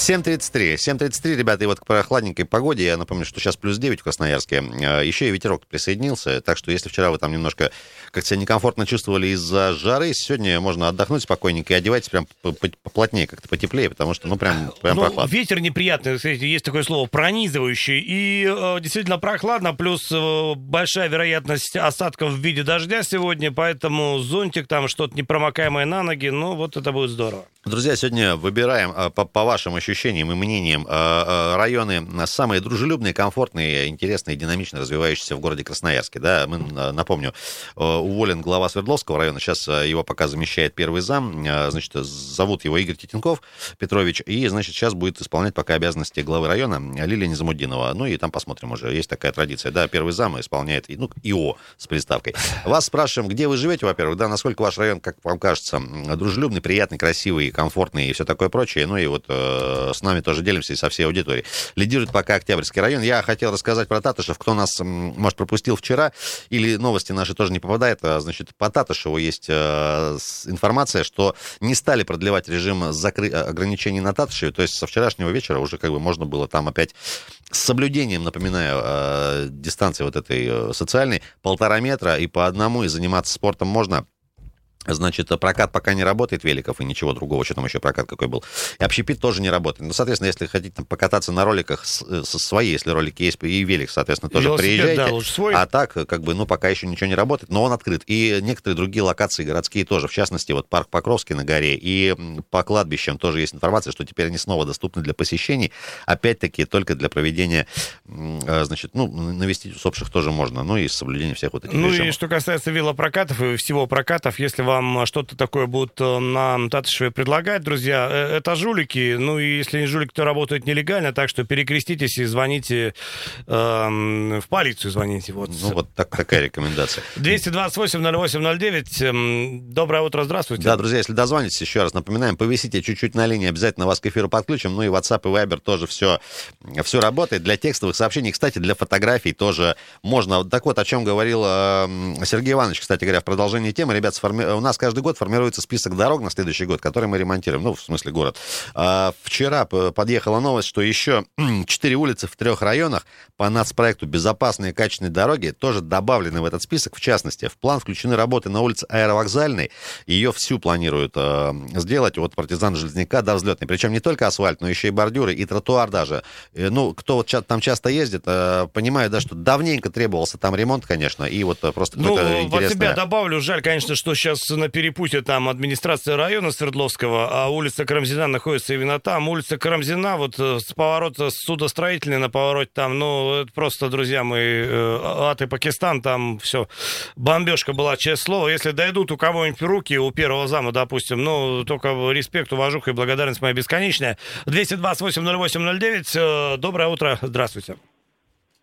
7.33. 7.33, ребята, и вот к прохладненькой погоде, я напомню, что сейчас плюс 9 в Красноярске, а, еще и ветерок присоединился, так что если вчера вы там немножко как себя некомфортно чувствовали из-за жары, сегодня можно отдохнуть спокойненько и одевайтесь прям поплотнее, как-то потеплее, потому что, ну, прям, прям ну, прохладно. Ветер неприятный, кстати, есть такое слово, пронизывающий, и э, действительно прохладно, плюс э, большая вероятность осадков в виде дождя сегодня, поэтому зонтик там что-то непромокаемое на ноги, ну, вот это будет здорово. Друзья, сегодня выбираем э, по, по вашим ощущениям и мнениям э, э, районы самые дружелюбные, комфортные, интересные, динамично развивающиеся в городе Красноярске. Да, мы, напомню, уволен глава Свердловского района, сейчас его пока замещает первый зам, значит, зовут его Игорь Титенков Петрович, и, значит, сейчас будет исполнять пока обязанности главы района Лилия Незамудинова. Ну и там посмотрим уже, есть такая традиция, да, первый зам исполняет, ну, ИО с приставкой. Вас спрашиваем, где вы живете, во-первых, да, насколько ваш район, как вам кажется, дружелюбный, приятный, красивый, комфортные и все такое прочее. Ну и вот э, с нами тоже делимся и со всей аудиторией. Лидирует пока Октябрьский район. Я хотел рассказать про Татышев. Кто нас, может, пропустил вчера или новости наши тоже не попадает. А, значит, по Татышеву есть э, информация, что не стали продлевать режим закры... ограничений на Татышеве. То есть со вчерашнего вечера уже как бы можно было там опять с соблюдением, напоминаю, э, дистанции вот этой э, социальной, полтора метра и по одному, и заниматься спортом можно Значит, прокат пока не работает великов и ничего другого, что там еще прокат какой был. И общепит тоже не работает. Ну, соответственно, если хотите там, покататься на роликах со свои, если ролики есть, и велик, соответственно, тоже Велосипед, приезжайте. Да, свой. А так, как бы, ну, пока еще ничего не работает, но он открыт. И некоторые другие локации городские тоже, в частности, вот парк Покровский на горе, и по кладбищам тоже есть информация, что теперь они снова доступны для посещений. Опять-таки, только для проведения, а, значит, ну, навестить усопших тоже можно, ну, и соблюдения всех вот этих Ну, режимов. и что касается велопрокатов и всего прокатов, если вам что-то такое будут э, на Татышеве предлагать, друзья, э, это жулики. Ну, и если не жулики, то работают нелегально, так что перекреститесь и звоните э, в полицию, звоните. Вот. Ну, вот так, такая рекомендация. 228-08-09. Эм, доброе утро, здравствуйте. Да, друзья, если дозвонитесь, еще раз напоминаем, повисите чуть-чуть на линии, обязательно вас к эфиру подключим. Ну и WhatsApp и Viber тоже все, все работает. Для текстовых сообщений, кстати, для фотографий тоже можно. Так вот, о чем говорил Сергей Иванович, кстати говоря, в продолжении темы. Ребят, сформи... у нас каждый год формируется список дорог на следующий год, который мы ремонтируем, ну, в смысле город. А, вчера подъехала новость, что еще 4 улицы в трех районах по нацпроекту «Безопасные и качественные дороги» тоже добавлены в этот список. В частности, в план включены работы на улице Аэровокзальной. Ее всю планируют э, сделать от партизан Железняка до взлетной. Причем не только асфальт, но еще и бордюры, и тротуар даже. Э, ну, кто вот там часто ездит, э, понимает, да, что давненько требовался там ремонт, конечно, и вот э, просто ну, от себя добавлю, жаль, конечно, что сейчас на перепутье там администрация района Свердловского, а улица Карамзина находится именно там. Улица Карамзина, вот э, с поворота судостроительный на повороте там, ну, это просто, друзья мои, э, ад и Пакистан, там все, бомбежка была, честное слово. Если дойдут у кого-нибудь руки, у первого зама, допустим, ну, только респект, уважуха и благодарность моя бесконечная. 228-08-09, э, доброе утро, здравствуйте.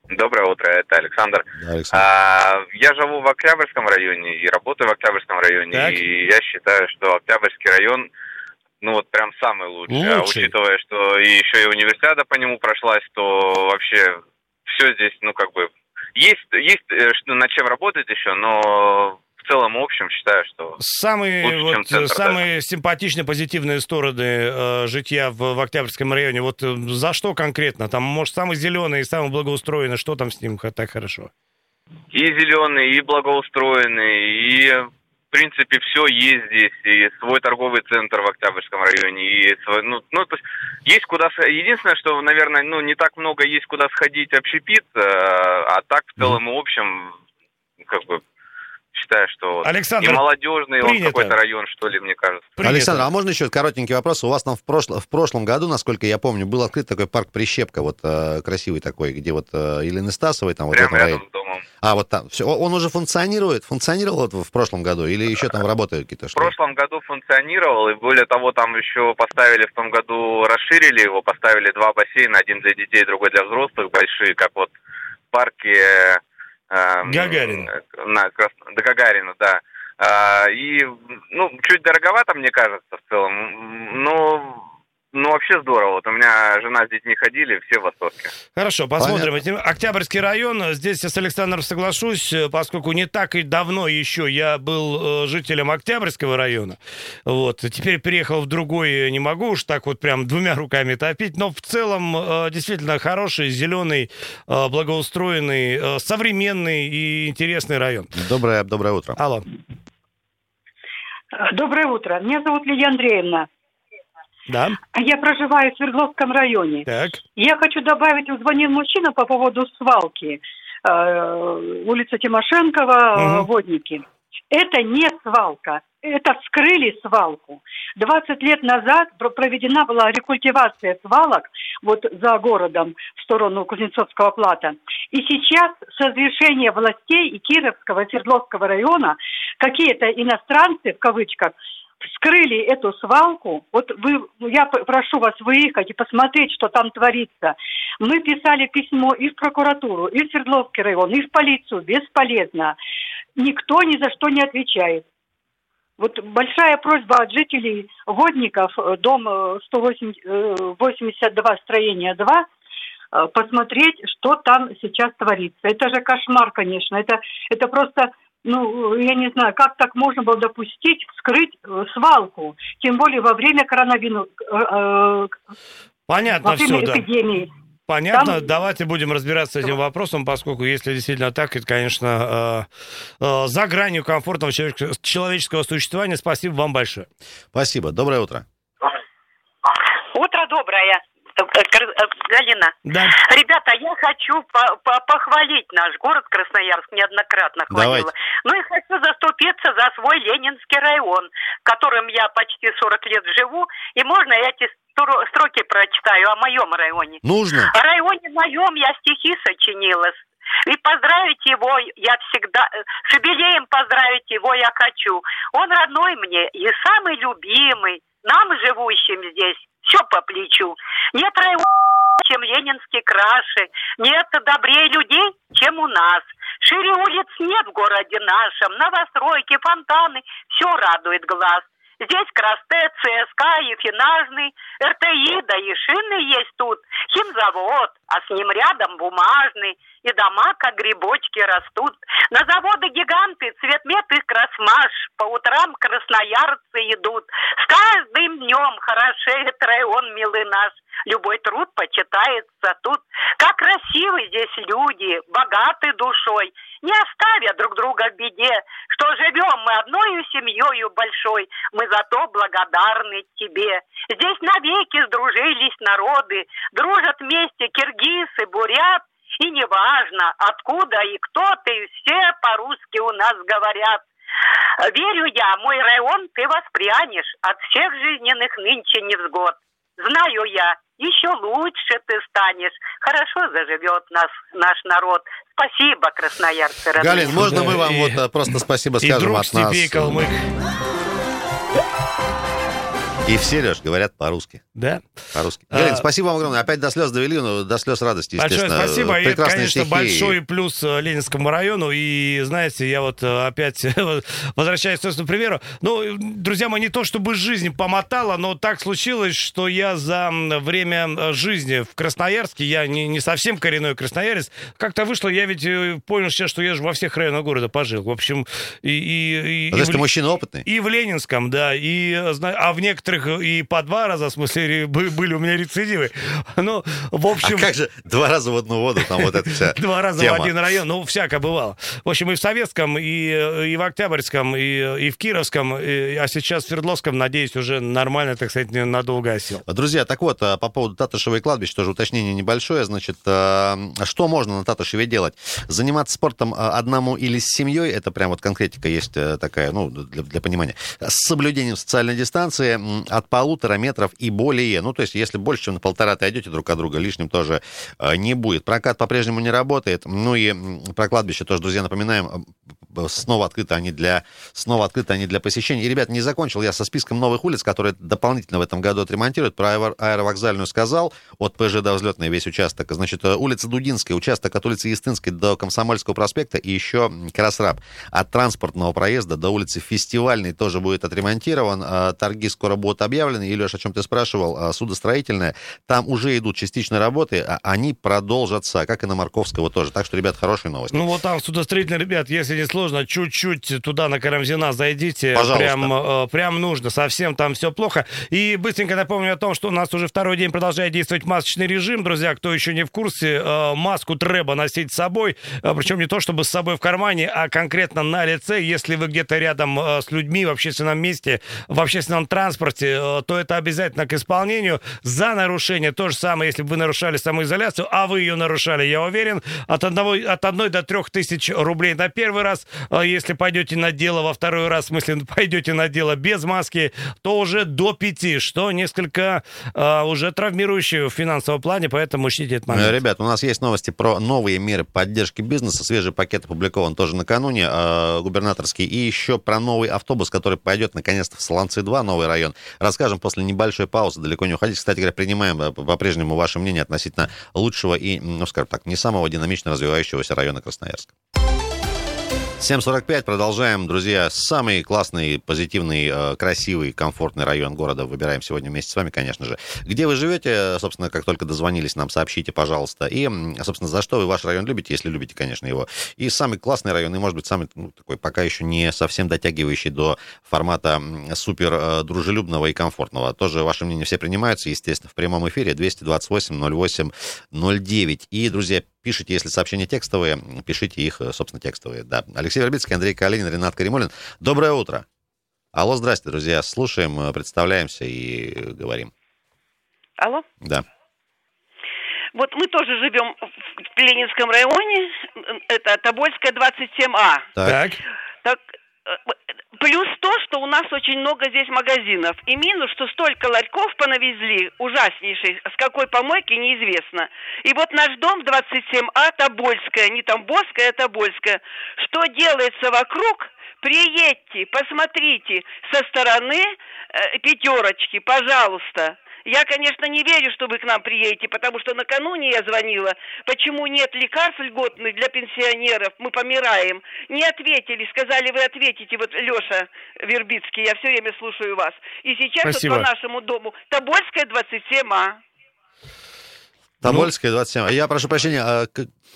Доброе утро, это Александр. Да, Александр. А, я живу в Октябрьском районе и работаю в Октябрьском районе. Так. И я считаю, что Октябрьский район, ну вот прям самый лучший. А лучший. А учитывая, что и еще и универсиада по нему прошлась, то вообще все здесь, ну как бы, есть, есть э, над чем работать еще, но целом, общем, считаю, что самые, лучше, вот, чем центр, самые даже. симпатичные, позитивные стороны э, житья в, в Октябрьском районе. Вот э, за что конкретно? Там, может, самый зеленый, самый благоустроенный, что там с ним так хорошо? И зеленый, и благоустроенный, и в принципе, все есть здесь, и свой торговый центр в Октябрьском районе, и свой, ну, ну, то есть, есть куда, единственное, что, наверное, ну, не так много есть куда сходить общепит, э, а так, в целом и общем, как бы, считаю, что Александр, и молодежный принято. он какой-то район, что ли, мне кажется. Принято. Александр, а можно еще коротенький вопрос? У вас там в, прошлом в прошлом году, насколько я помню, был открыт такой парк Прищепка, вот э, красивый такой, где вот э, Елены Стасовой там Прямо вот рядом с домом. А, вот там. Все, он уже функционирует? Функционировал вот в прошлом году или еще там работают какие-то штуки? В прошлом году функционировал, и более того, там еще поставили в том году, расширили его, поставили два бассейна, один для детей, другой для взрослых, большие, как вот в Эм, Гагарин. На, до Гагарина, да. А, и, ну, чуть дороговато, мне кажется, в целом. Но Ну, вообще здорово. Вот у меня жена с детьми ходили, все в восторге. Хорошо, посмотрим. Понятно. Октябрьский район. Здесь я с Александром соглашусь, поскольку не так и давно еще я был э, жителем Октябрьского района. Вот. Теперь переехал в другой, не могу уж так вот прям двумя руками топить, но в целом э, действительно хороший, зеленый, э, благоустроенный, современный и интересный район. Доброе, доброе утро. Алло. Доброе утро. Меня зовут Лилия Андреевна. Да. Я проживаю в Свердловском районе. Так. Я хочу добавить, звонил мужчина по поводу свалки. Э, улица Тимошенкова, угу. Водники. Это не свалка. Это вскрыли свалку. 20 лет назад проведена была рекультивация свалок вот за городом в сторону Кузнецовского плата. И сейчас с разрешения властей и Кировского, и Свердловского района какие-то иностранцы, в кавычках, вскрыли эту свалку, вот вы, я прошу вас выехать и посмотреть, что там творится. Мы писали письмо и в прокуратуру, и в Свердловский район, и в полицию, бесполезно. Никто ни за что не отвечает. Вот большая просьба от жителей Водников, э, дом 182, э, строение 2, э, посмотреть, что там сейчас творится. Это же кошмар, конечно. Это, это просто ну, я не знаю, как так можно было допустить вскрыть э, свалку, тем более во время коронавируса. Э, э, Понятно во время все, эпидемии. да. Понятно, Там... давайте будем разбираться с этим вопросом, поскольку если действительно так, это, конечно, э, э, за гранью комфортного человеческого существования. Спасибо вам большое. Спасибо. Доброе утро. Утро доброе. Э, э, Галина. Да. Ребята, я хочу по -по похвалить наш город Красноярск, неоднократно хвалила. Давайте. Ну и хочу заступиться за свой Ленинский район, в котором я почти 40 лет живу, и можно я эти строки прочитаю о моем районе. Нужно. О районе моем я стихи сочинила. И поздравить его я всегда, э, с юбилеем поздравить его я хочу. Он родной мне и самый любимый, нам, живущим здесь, все по плечу. Нет района, чем ленинский краше, нет добрее людей, чем у нас. Шире улиц нет в городе нашем, новостройки, фонтаны, все радует глаз. Здесь Красте, ЦСКА, Ефинажный, РТИ, да и шины есть тут, химзавод, а с ним рядом бумажный, и дома, как грибочки, растут. На заводы гиганты, цветмет их красмаш, по утрам красноярцы идут. С каждым днем хорошеет район, милый наш, любой труд почитается тут. Как красивы здесь люди, богаты душой, не оставя друг друга в беде, что живем мы одной семьей большой, мы за то благодарны тебе. Здесь навеки сдружились народы, дружат вместе киргизы, бурят, и неважно, откуда и кто ты, все по-русски у нас говорят. Верю я, мой район ты воспрянешь от всех жизненных нынче невзгод. Знаю я, еще лучше ты станешь. Хорошо заживет нас, наш народ. Спасибо, красноярцы. Родные. Галин, можно мы вам вот э, просто спасибо скажем от нас? Калмык. И все, Леш, говорят по-русски. Да? По-русски. Галин, а... спасибо вам огромное. Опять до слез довели, но до слез радости, естественно. Большое спасибо. Прекрасные и, конечно, стихи. большой плюс э, Ленинскому району. И, знаете, я вот э, опять возвращаюсь к собственному примеру. Ну, друзья мои, не то чтобы жизнь помотала, но так случилось, что я за время э, жизни в Красноярске, я не, не совсем коренной красноярец, как-то вышло, я ведь понял сейчас, что я же во всех районах города пожил. В общем, и... и, и, а и ты мужчина опытный? И в Ленинском, да. И, а в некоторых некоторых и по два раза, в смысле, были у меня рецидивы. Ну, в общем... А как же два раза в одну воду, там вот эта вся Два раза в один район, ну, всяко бывало. В общем, и в Советском, и, и в Октябрьском, и, и в Кировском, и, а сейчас в Свердловском, надеюсь, уже нормально, так сказать, надолго осел. Друзья, так вот, а, по поводу Татышева и кладбища, тоже уточнение небольшое. Значит, а, что можно на Татышеве делать? Заниматься спортом а, одному или с семьей, это прям вот конкретика есть э, такая, ну, для, для понимания. С соблюдением социальной дистанции, от полутора метров и более. Ну, то есть, если больше, чем на полтора отойдете друг от друга, лишним тоже э, не будет. Прокат по-прежнему не работает. Ну и про кладбище тоже, друзья, напоминаем, снова открыты они для, снова открыты они для посещения. И, ребят, не закончил я со списком новых улиц, которые дополнительно в этом году отремонтируют. Про аэровокзальную сказал, от ПЖ до взлетной весь участок. Значит, э, улица Дудинская, участок от улицы Естинской до Комсомольского проспекта и еще Красраб. От транспортного проезда до улицы Фестивальной тоже будет отремонтирован. Торги скоро будут вот объявлены, и, Леш, о чем ты спрашивал, а, судостроительное, там уже идут частичные работы, а они продолжатся, как и на Марковского тоже. Так что, ребят, хорошие новости. Ну вот там судостроительные, ребят, если не сложно, чуть-чуть туда на Карамзина зайдите. Пожалуйста. Прям, э, прям нужно, совсем там все плохо. И быстренько напомню о том, что у нас уже второй день продолжает действовать масочный режим. Друзья, кто еще не в курсе, э, маску треба носить с собой, э, причем не то чтобы с собой в кармане, а конкретно на лице. Если вы где-то рядом с людьми в общественном месте, в общественном транспорте, то это обязательно к исполнению. За нарушение то же самое, если бы вы нарушали самоизоляцию, а вы ее нарушали, я уверен, от, одного, от одной до трех тысяч рублей на первый раз. Если пойдете на дело во второй раз, в смысле, пойдете на дело без маски, то уже до пяти, что несколько uh, уже травмирующее в финансовом плане, поэтому учтите этот момент. Ребят, у нас есть новости про новые меры поддержки бизнеса. Свежий пакет опубликован тоже накануне, uh, губернаторский. И еще про новый автобус, который пойдет наконец-то в Солонцы-2, новый район. Расскажем после небольшой паузы. Далеко не уходите. Кстати говоря, принимаем э, по-прежнему ваше мнение относительно лучшего и, ну, скажем так, не самого динамично развивающегося района Красноярска. 7.45, продолжаем, друзья. Самый классный, позитивный, э, красивый, комфортный район города выбираем сегодня вместе с вами, конечно же. Где вы живете, собственно, как только дозвонились, нам сообщите, пожалуйста. И, собственно, за что вы ваш район любите, если любите, конечно, его. И самый классный район, и, может быть, самый, ну, такой, пока еще не совсем дотягивающий до формата супер э, дружелюбного и комфортного. Тоже ваше мнение все принимаются, естественно, в прямом эфире 228 08 09. И, друзья, Пишите, если сообщения текстовые, пишите их, э, собственно, текстовые. Да. Алексей Вербицкий, Андрей Калинин, Ренат Каримулин. Доброе утро. Алло, здрасте, друзья. Слушаем, э, представляемся и говорим. Алло? Да. Вот мы тоже живем в Ленинском районе, это Тобольская 27А. Так. Так, э, Плюс что у нас очень много здесь магазинов. И минус, что столько ларьков понавезли, ужаснейший, с какой помойки неизвестно. И вот наш дом 27А, Тобольская, не Тамбовская, а Тобольская. Что делается вокруг, приедьте, посмотрите со стороны э, пятерочки, пожалуйста. Я, конечно, не верю, что вы к нам приедете, потому что накануне я звонила, почему нет лекарств льготных для пенсионеров, мы помираем. Не ответили, сказали, вы ответите, вот Леша Вербицкий, я все время слушаю вас. И сейчас вот по нашему дому Тобольская 27А. Тобольская 27. Я прошу прощения, а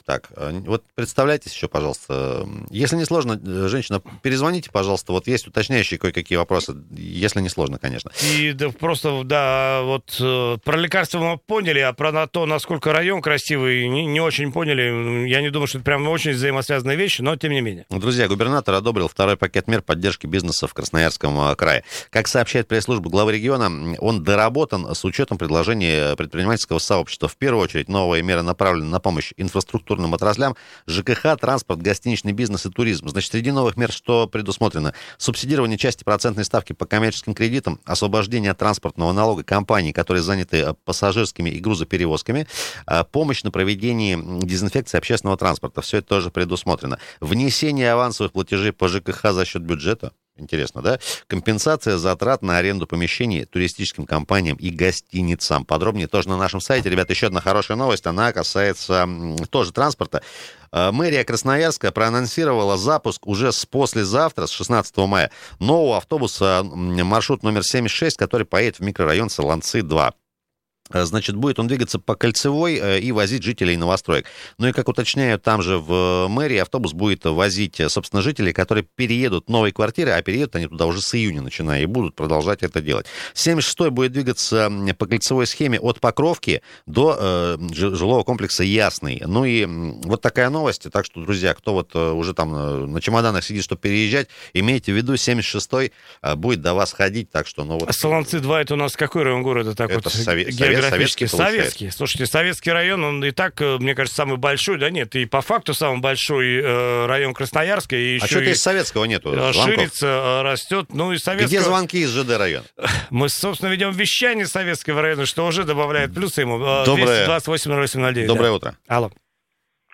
так, а, вот представляйтесь еще, пожалуйста. Если не сложно, э, женщина, перезвоните, пожалуйста. Вот есть уточняющие кое-какие вопросы, если не сложно, конечно. И да, просто, да, вот э, про лекарства мы поняли, а про то, насколько район красивый, не, не очень поняли. Я не думаю, что это прям очень взаимосвязанные вещи, но тем не менее. Друзья, губернатор одобрил второй пакет мер поддержки бизнеса в Красноярском э, крае. Как сообщает пресс-служба главы региона, он доработан с учетом предложений предпринимательского сообщества. В первую очередь, новые меры направлены на помощь инфраструктуре инфраструктурным отраслям, ЖКХ, транспорт, гостиничный бизнес и туризм. Значит, среди новых мер что предусмотрено? Субсидирование части процентной ставки по коммерческим кредитам, освобождение от транспортного налога компаний, которые заняты э, пассажирскими и грузоперевозками, э, помощь на проведение дезинфекции общественного транспорта. Все это тоже предусмотрено. Внесение авансовых платежей по ЖКХ за счет бюджета. Интересно, да? Компенсация затрат на аренду помещений туристическим компаниям и гостиницам. Подробнее тоже на нашем сайте. Ребята, еще одна хорошая новость. Она касается тоже транспорта. Э, мэрия Красноярска проанонсировала запуск уже с послезавтра, с 16 мая, нового автобуса маршрут номер 76, который поедет в микрорайон Солонцы-2. Э, значит, будет он двигаться по кольцевой э, и возить жителей новостроек. Ну и, как уточняют там же в мэрии, автобус будет возить, э, собственно, жителей, которые переедут в новые квартиры, а переедут они туда уже с июня начиная и будут продолжать это делать. 76-й будет двигаться по кольцевой схеме от Покровки до э, жилого комплекса Ясный. Ну и вот такая новость. Так что, друзья, кто вот уже там на чемоданах сидит, чтобы переезжать, имейте в виду, 76-й будет до вас ходить, так что... Ну, вот... А Солонцы-2 это у нас какой район города? Так это вот, Совет, Советский, советский. Слушайте, советский район, он и так, э, мне кажется, самый большой, да нет, и по факту самый большой э, район Красноярска. И еще а что-то из советского нету э, Ширится, э, растет, ну и советского... Где звонки из ЖД района? Мы, собственно, ведем вещание советского района, что уже добавляет плюсы ему. Доброе... 228 0809. Доброе да. утро. Алло.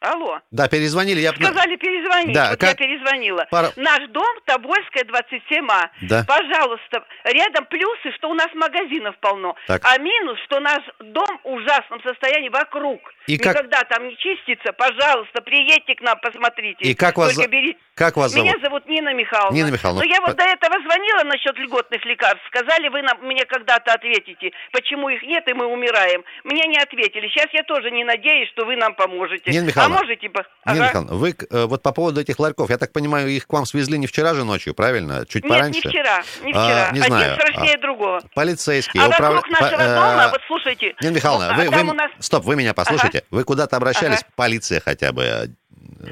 Алло. Да, перезвонили. Я... Сказали перезвонить. Да, вот как... я перезвонила. Пара... Наш дом Тобольская, 27А. Да. Пожалуйста, рядом плюсы, что у нас магазинов полно. Так. А минус, что наш дом в ужасном состоянии вокруг. И Никогда как... там не чистится. Пожалуйста, приедьте к нам, посмотрите. И как вас, Только берите... как вас зовут? Меня зовут Нина Михайловна. Нина Михайловна. Но я вот до этого звонила насчет льготных лекарств. Сказали, вы нам, мне когда-то ответите, почему их нет, и мы умираем. Мне не ответили. Сейчас я тоже не надеюсь, что вы нам поможете. Нина Михайловна, а можете... Нина ага. Михайловна, вы э, вот по поводу этих ларьков, я так понимаю, их к вам свезли не вчера же ночью, правильно? Чуть нет, пораньше? не вчера, не вчера. А, не знаю. Один страшнее а, другого. Полицейские. А управ... вокруг нашего э, дома, вот слушайте... Нина Михайловна, вы, вы... Нас... стоп, вы меня послушайте. Ага. Вы куда-то обращались? Ага. Полиция хотя бы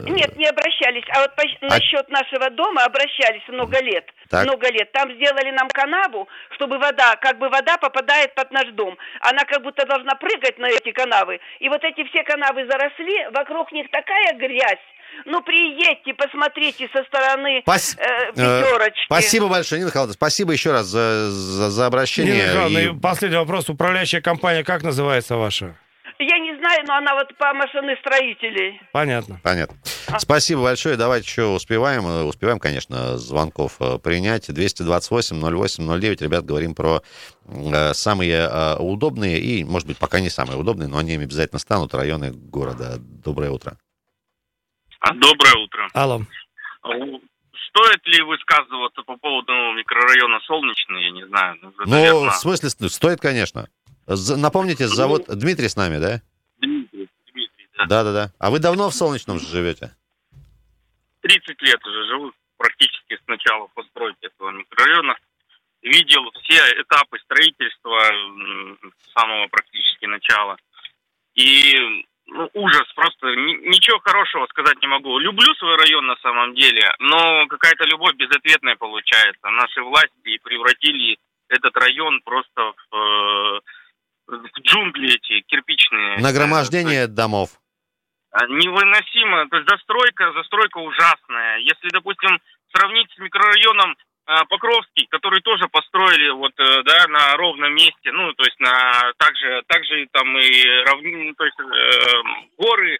нет, не обращались. А вот по, а... насчет нашего дома обращались много лет. Так. Много лет. Там сделали нам канаву, чтобы вода, как бы вода попадает под наш дом. Она как будто должна прыгать на эти канавы. И вот эти все канавы заросли, вокруг них такая грязь. Ну, приедьте, посмотрите со стороны Пас... э, пятерочки. Э, спасибо большое, Нина Михайловна. Спасибо еще раз за, за, за обращение. Нина Михайловна, и... последний вопрос. Управляющая компания как называется ваша? Знаю, но она вот по машиностроителей. Понятно. Понятно. А. Спасибо большое. Давайте еще успеваем. Э, успеваем, конечно, звонков э, принять. 228-08-09. Ребят, говорим про э, самые удобные и, может быть, пока не самые удобные, но они обязательно станут районы города. Доброе утро. А, доброе утро. Алло. Стоит ли высказываться по поводу микрорайона Солнечный, я не знаю. Ну, ну в смысле, стоит, конечно. Напомните, зовут Дмитрий с нами, да? Да-да-да. А вы давно в Солнечном живете? 30 лет уже живу, практически с начала постройки этого микрорайона. Видел все этапы строительства с самого практически начала. И ну, ужас, просто ничего хорошего сказать не могу. Люблю свой район на самом деле, но какая-то любовь безответная получается. Наши власти превратили этот район просто в джунгли эти кирпичные. Нагромождение домов. А, невыносимо. То есть застройка, застройка ужасная. Если, допустим, сравнить с микрорайоном а, Покровский, который тоже построили вот, э, да, на ровном месте, ну, то есть на также, также там и равнины, то есть э, горы,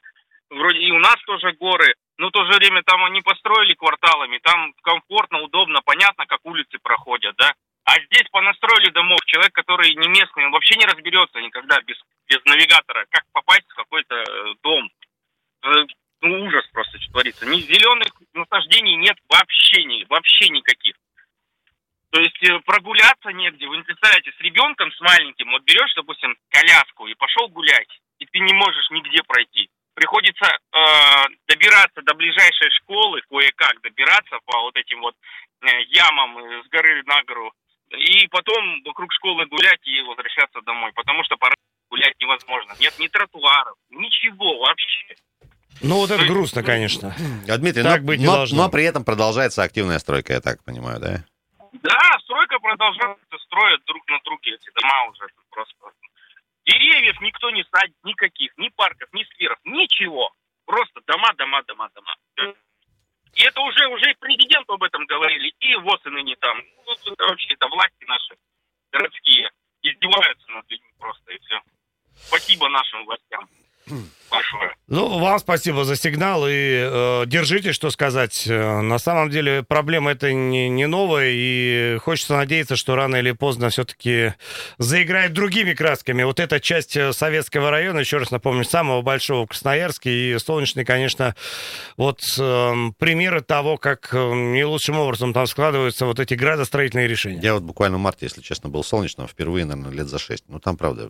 вроде и у нас тоже горы, но в то же время там они построили кварталами, там комфортно, удобно, понятно, как улицы проходят, да. А здесь понастроили домов человек, который не местный, он вообще не разберется никогда без, без навигатора, как попасть в какой-то э, дом. Э, ну, ужас просто, что творится. Ни зеленых насаждений нет вообще, ни, вообще никаких. То есть э, прогуляться негде. Вы не представляете, с ребенком, с маленьким, вот берешь, допустим, коляску и пошел гулять, и ты не можешь нигде пройти. Приходится э, добираться до ближайшей школы, кое-как добираться по вот этим вот э, ямам с горы на гору и потом вокруг школы гулять и возвращаться домой, потому что пора гулять невозможно. Нет ни тротуаров, ничего вообще. Ну, вот это грустно, конечно. А, Дмитрий, так но, быть не но, должно. но при этом продолжается активная стройка, я так понимаю, да? Да, стройка продолжается, строят друг на друге эти дома уже просто. Деревьев никто не садит, никаких, ни парков, ни скверов, ничего. Просто дома, дома, дома, дома. И это уже, уже и президенту об этом говорили, и вот и ныне там. Ну, это вообще, это власти наши городские издеваются над людьми просто, и все. Спасибо нашим властям большое. Ну, вам спасибо за сигнал и э, держите, что сказать. Э, на самом деле проблема это не, не новая, и хочется надеяться, что рано или поздно все-таки заиграет другими красками. Вот эта часть э, советского района, еще раз напомню, самого большого в Красноярске, и Солнечный, конечно, вот э, примеры того, как э, не лучшим образом там складываются вот эти градостроительные решения. Я вот буквально в марте, если честно, был Солнечным впервые, наверное, лет за шесть. Ну, там, правда,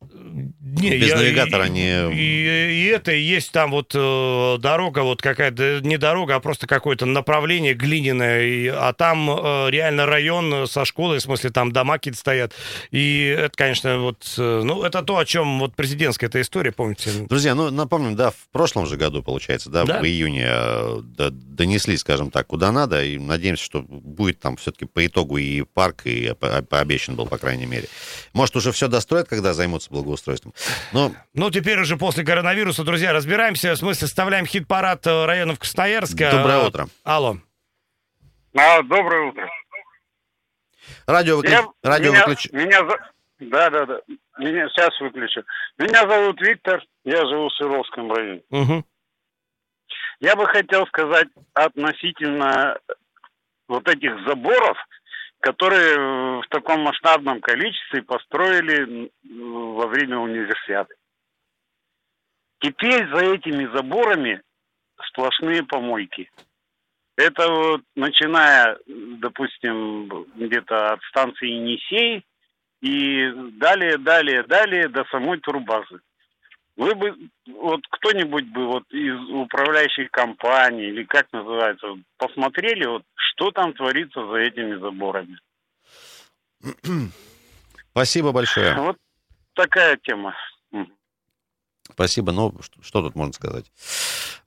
не, Без я, навигатора и, не... И, и это, и есть там вот э, дорога, вот какая-то, не дорога, а просто какое-то направление глиняное, и, а там э, реально район со школой, в смысле там дома какие-то стоят. И это, конечно, вот, э, ну, это то, о чем вот президентская эта история, помните? Друзья, ну, напомним, да, в прошлом же году, получается, да, да? в июне э, донесли, скажем так, куда надо, и надеемся, что будет там все-таки по итогу и парк, и пообещан был, по крайней мере. Может, уже все достроят, когда займутся благоустройством. Но... Ну, теперь уже после коронавируса, друзья, разбираемся. В смысле, составляем хит-парад э, районов Красноярска. Доброе утро. Алло. А, доброе утро. Радио, выключ... Я... Радио меня... выключ... Меня... Да, да, да. Меня сейчас выключу. Меня зовут Виктор, я живу в Свердловском районе. Угу. Я бы хотел сказать относительно вот этих заборов, которые в таком масштабном количестве построили во время универсиады. Теперь за этими заборами сплошные помойки. Это вот начиная, допустим, где-то от станции Енисей и далее, далее, далее до самой турбазы. Вы бы, вот кто-нибудь бы вот из управляющей компании или как называется, посмотрели, вот что там творится за этими заборами. Спасибо большое. Вот такая тема. Спасибо. Ну, что, что тут можно сказать?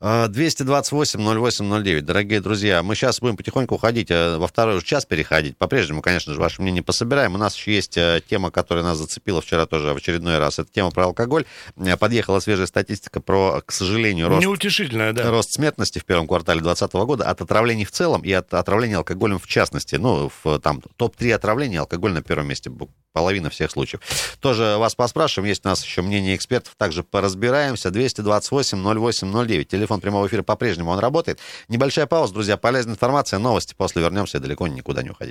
228-08-09. А, Дорогие друзья, мы сейчас будем потихоньку уходить, э, во второй час переходить. По-прежнему, конечно же, ваше мнение пособираем. У нас еще есть э, тема, которая нас зацепила вчера тоже в очередной раз. Это тема про алкоголь. Э, подъехала свежая статистика про, к сожалению, рост, Неутешительная, да. рост смертности в первом квартале 2020 года от отравлений в целом и от отравления алкоголем в частности. Ну, в там топ-3 отравления алкоголь на первом месте. Половина всех случаев. Тоже вас поспрашиваем. Есть у нас еще мнение экспертов. Также поразбираемся. 228-08-09. Телефон прямого эфира по-прежнему он работает. Небольшая пауза, друзья, полезная информация, новости. После вернемся, далеко никуда не уходить.